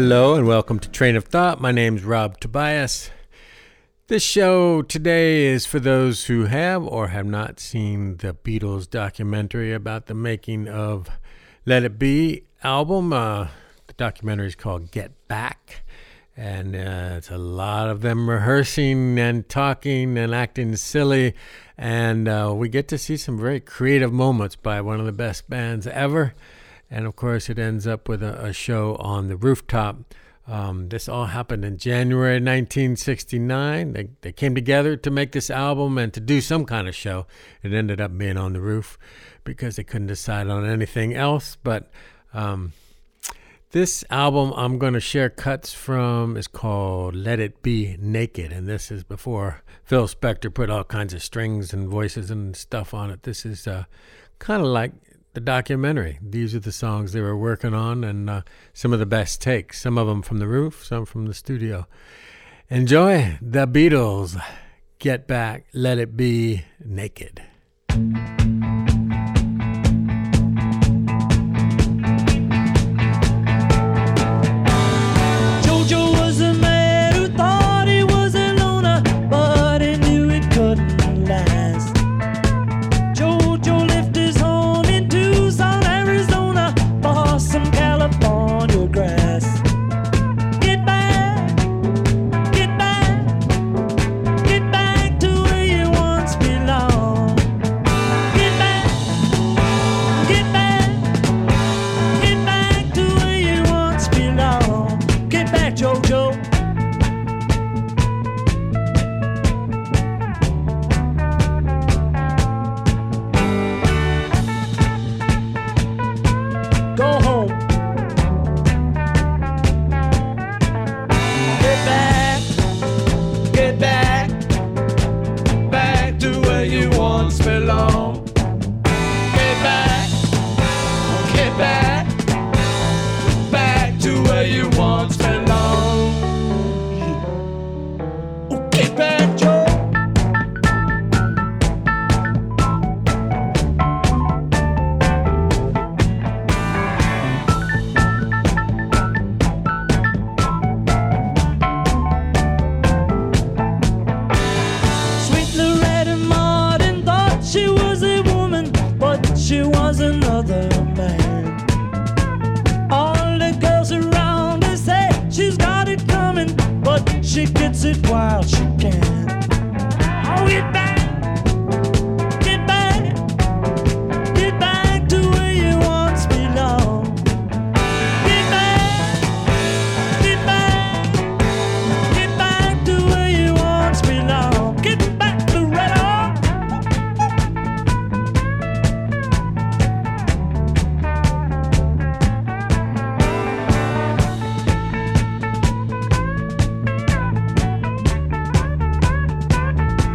Hello and welcome to Train of Thought. My name's Rob Tobias. This show today is for those who have or have not seen the Beatles documentary about the making of Let It Be album. Uh, the documentary is called Get Back, and uh, it's a lot of them rehearsing and talking and acting silly. And uh, we get to see some very creative moments by one of the best bands ever. And of course, it ends up with a, a show on the rooftop um, this all happened in January 1969. They, they came together to make this album and to do some kind of show. It ended up being on the roof because they couldn't decide on anything else. But um, this album I'm going to share cuts from is called Let It Be Naked. And this is before Phil Spector put all kinds of strings and voices and stuff on it. This is uh, kind of like the documentary. These are the songs they were working on and uh, some of the best takes, some of them from the roof, some from the studio. Enjoy the Beatles. Get back, let it be naked.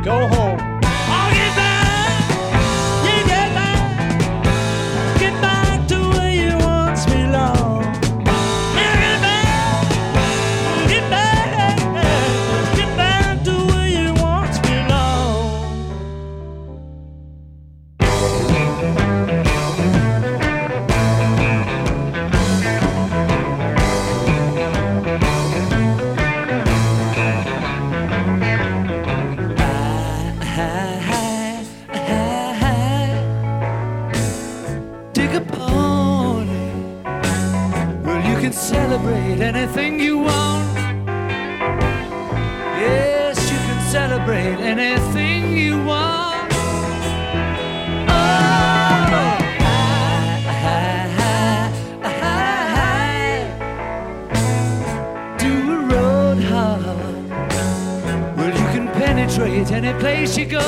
go home. Well, you go.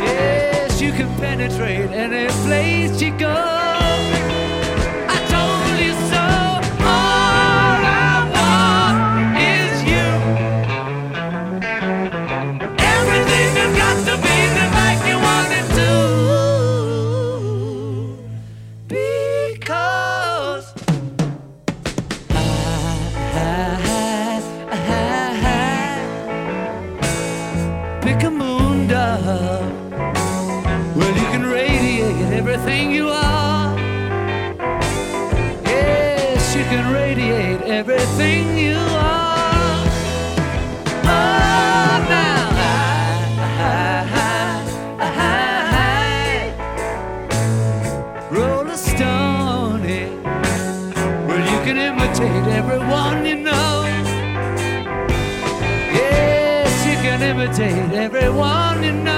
Yes, you can penetrate any place you are. Everyone you know.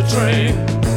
The train.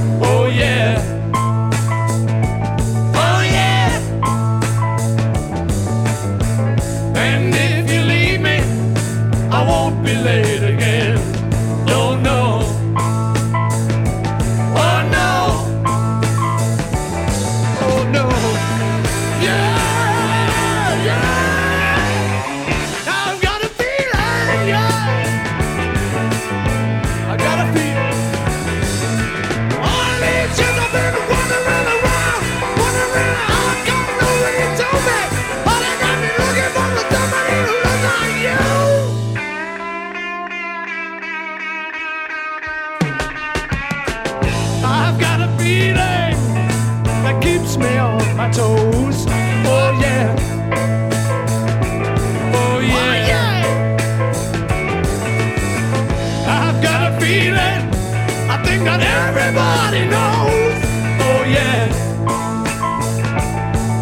I think that everybody knows. Oh yeah.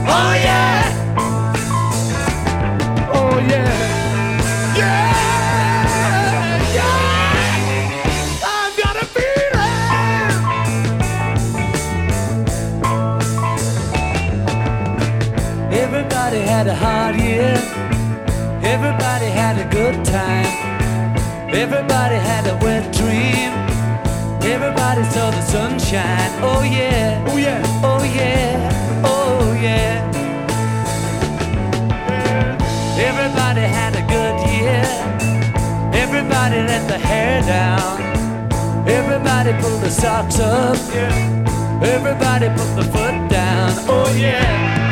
Oh yeah. Oh yeah. Yeah. Yeah. I've got a feeling. Everybody had a hard year. Everybody had a good time. Everybody had a wet dream. Everybody saw the sunshine. Oh yeah. Oh yeah. Oh yeah. Oh yeah. Everybody had a good year. Everybody let the hair down. Everybody pulled the socks up. Yeah. Everybody put the foot down. Oh yeah.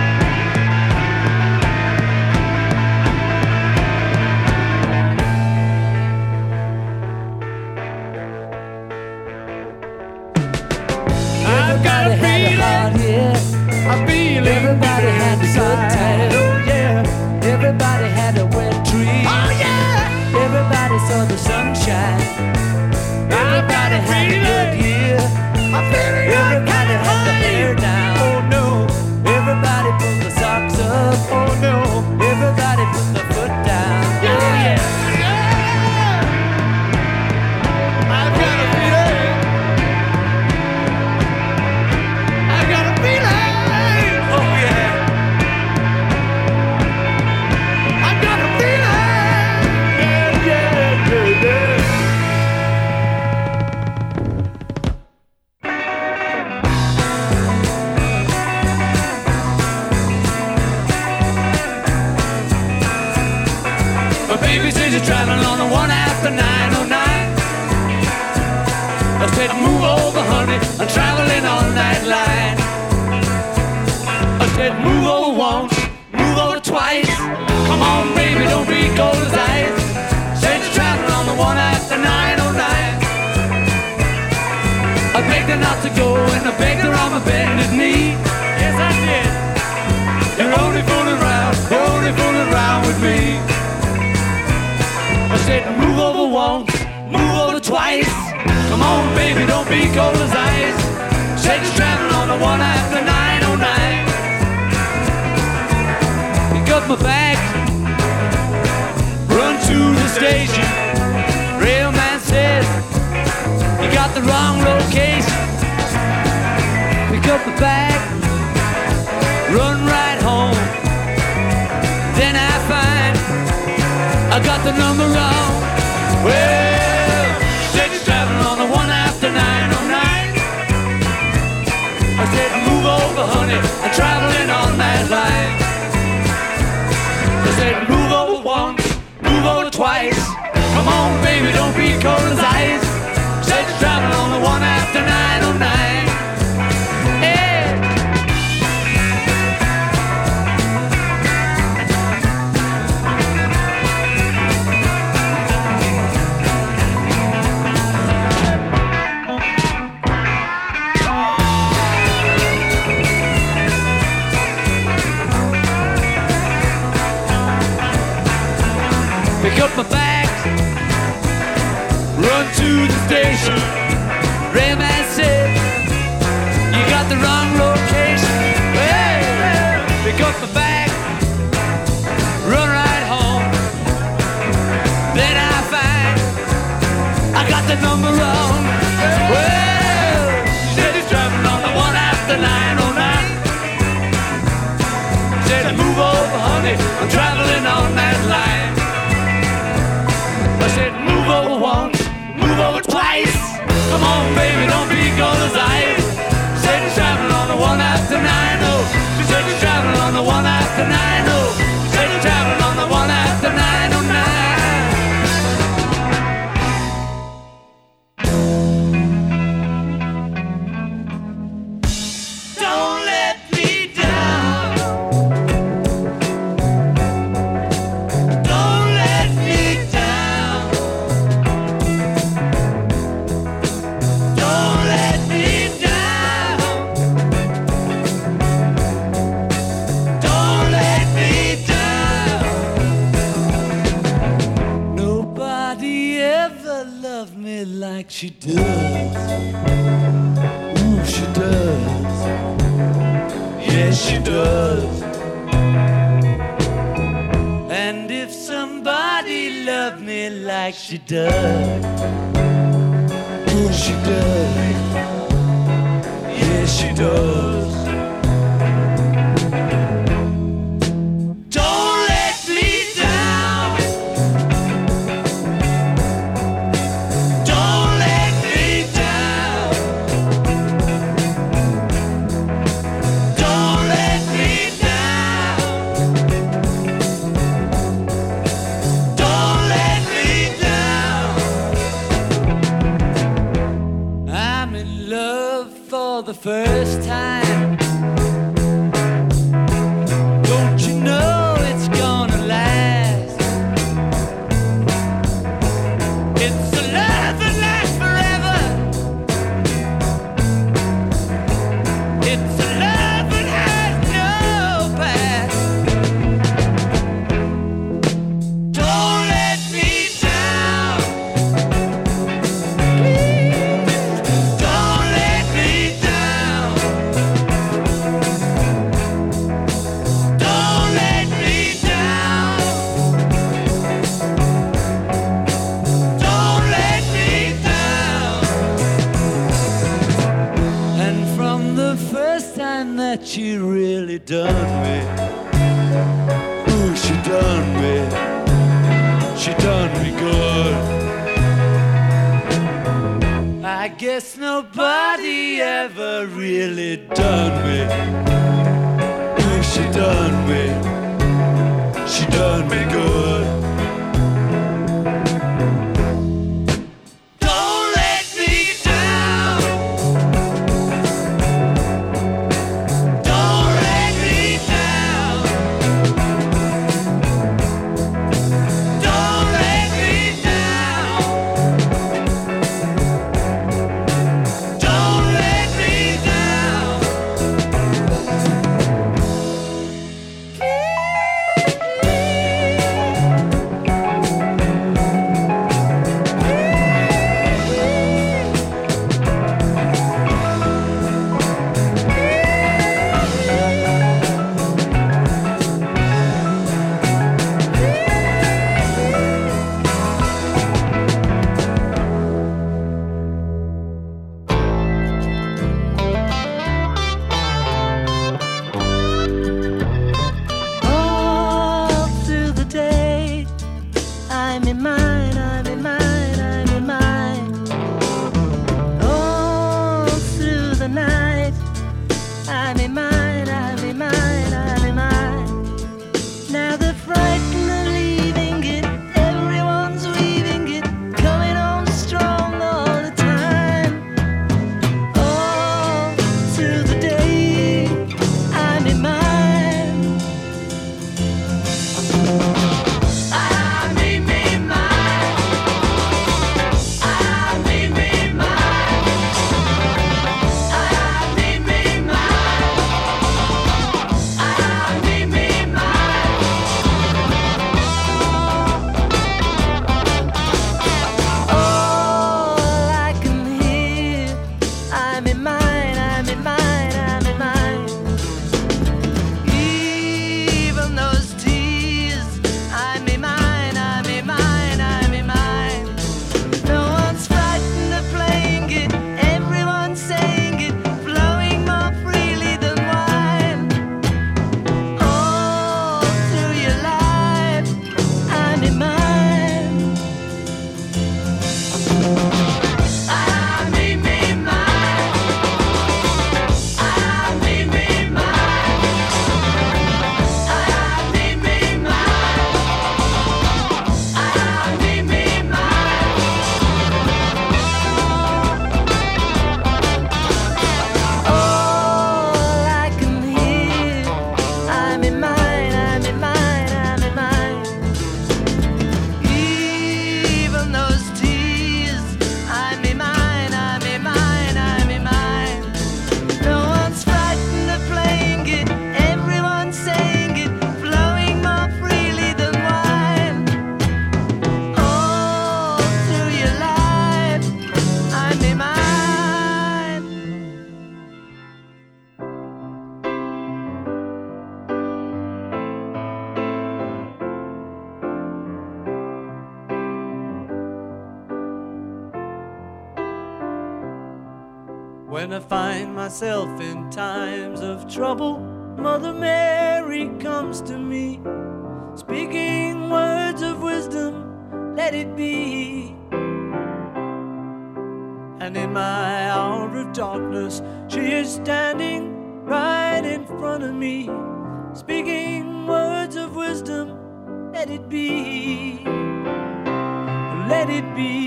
A feeling. I feel Everybody had a good time. Oh yeah. Everybody had a wet dream. Oh yeah. Everybody saw the sunshine. Everybody had a good year. Everybody had the cold as. Said you're traveling on the one after 909. Pick up my bag, run to the station. Railman said, you got the wrong location. Pick up the bag, run right home. Then I find I got the number wrong. Well, honey. I'm traveling on that line. I said, move over once, move over twice. Come on, baby, don't be cold as ice. Said you're traveling on the one after 909. And if somebody loved me like she does, and she does, yes, yeah, she does. Trouble, Mother Mary comes to me, speaking words of wisdom, let it be. And in my hour of darkness, she is standing right in front of me, speaking words of wisdom, let it be. Let it be,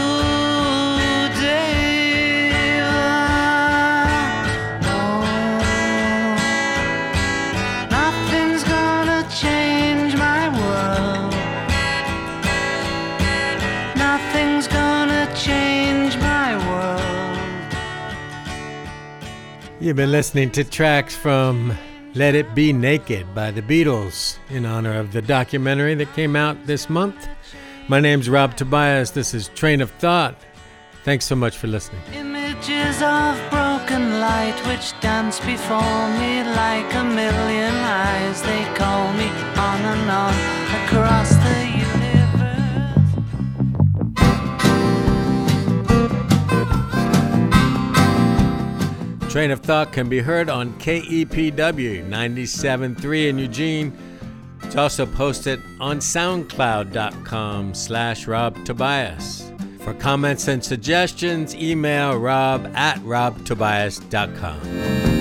You've been listening to tracks from Let It Be Naked by the Beatles in honor of the documentary that came out this month. My name's Rob Tobias. This is Train of Thought. Thanks so much for listening. Images of broken light which dance before me like a million eyes. They call me on and on across Train of Thought can be heard on KEPW 97.3 in Eugene. It's also posted on soundcloud.com slash Rob Tobias. For comments and suggestions, email rob at robtobias.com.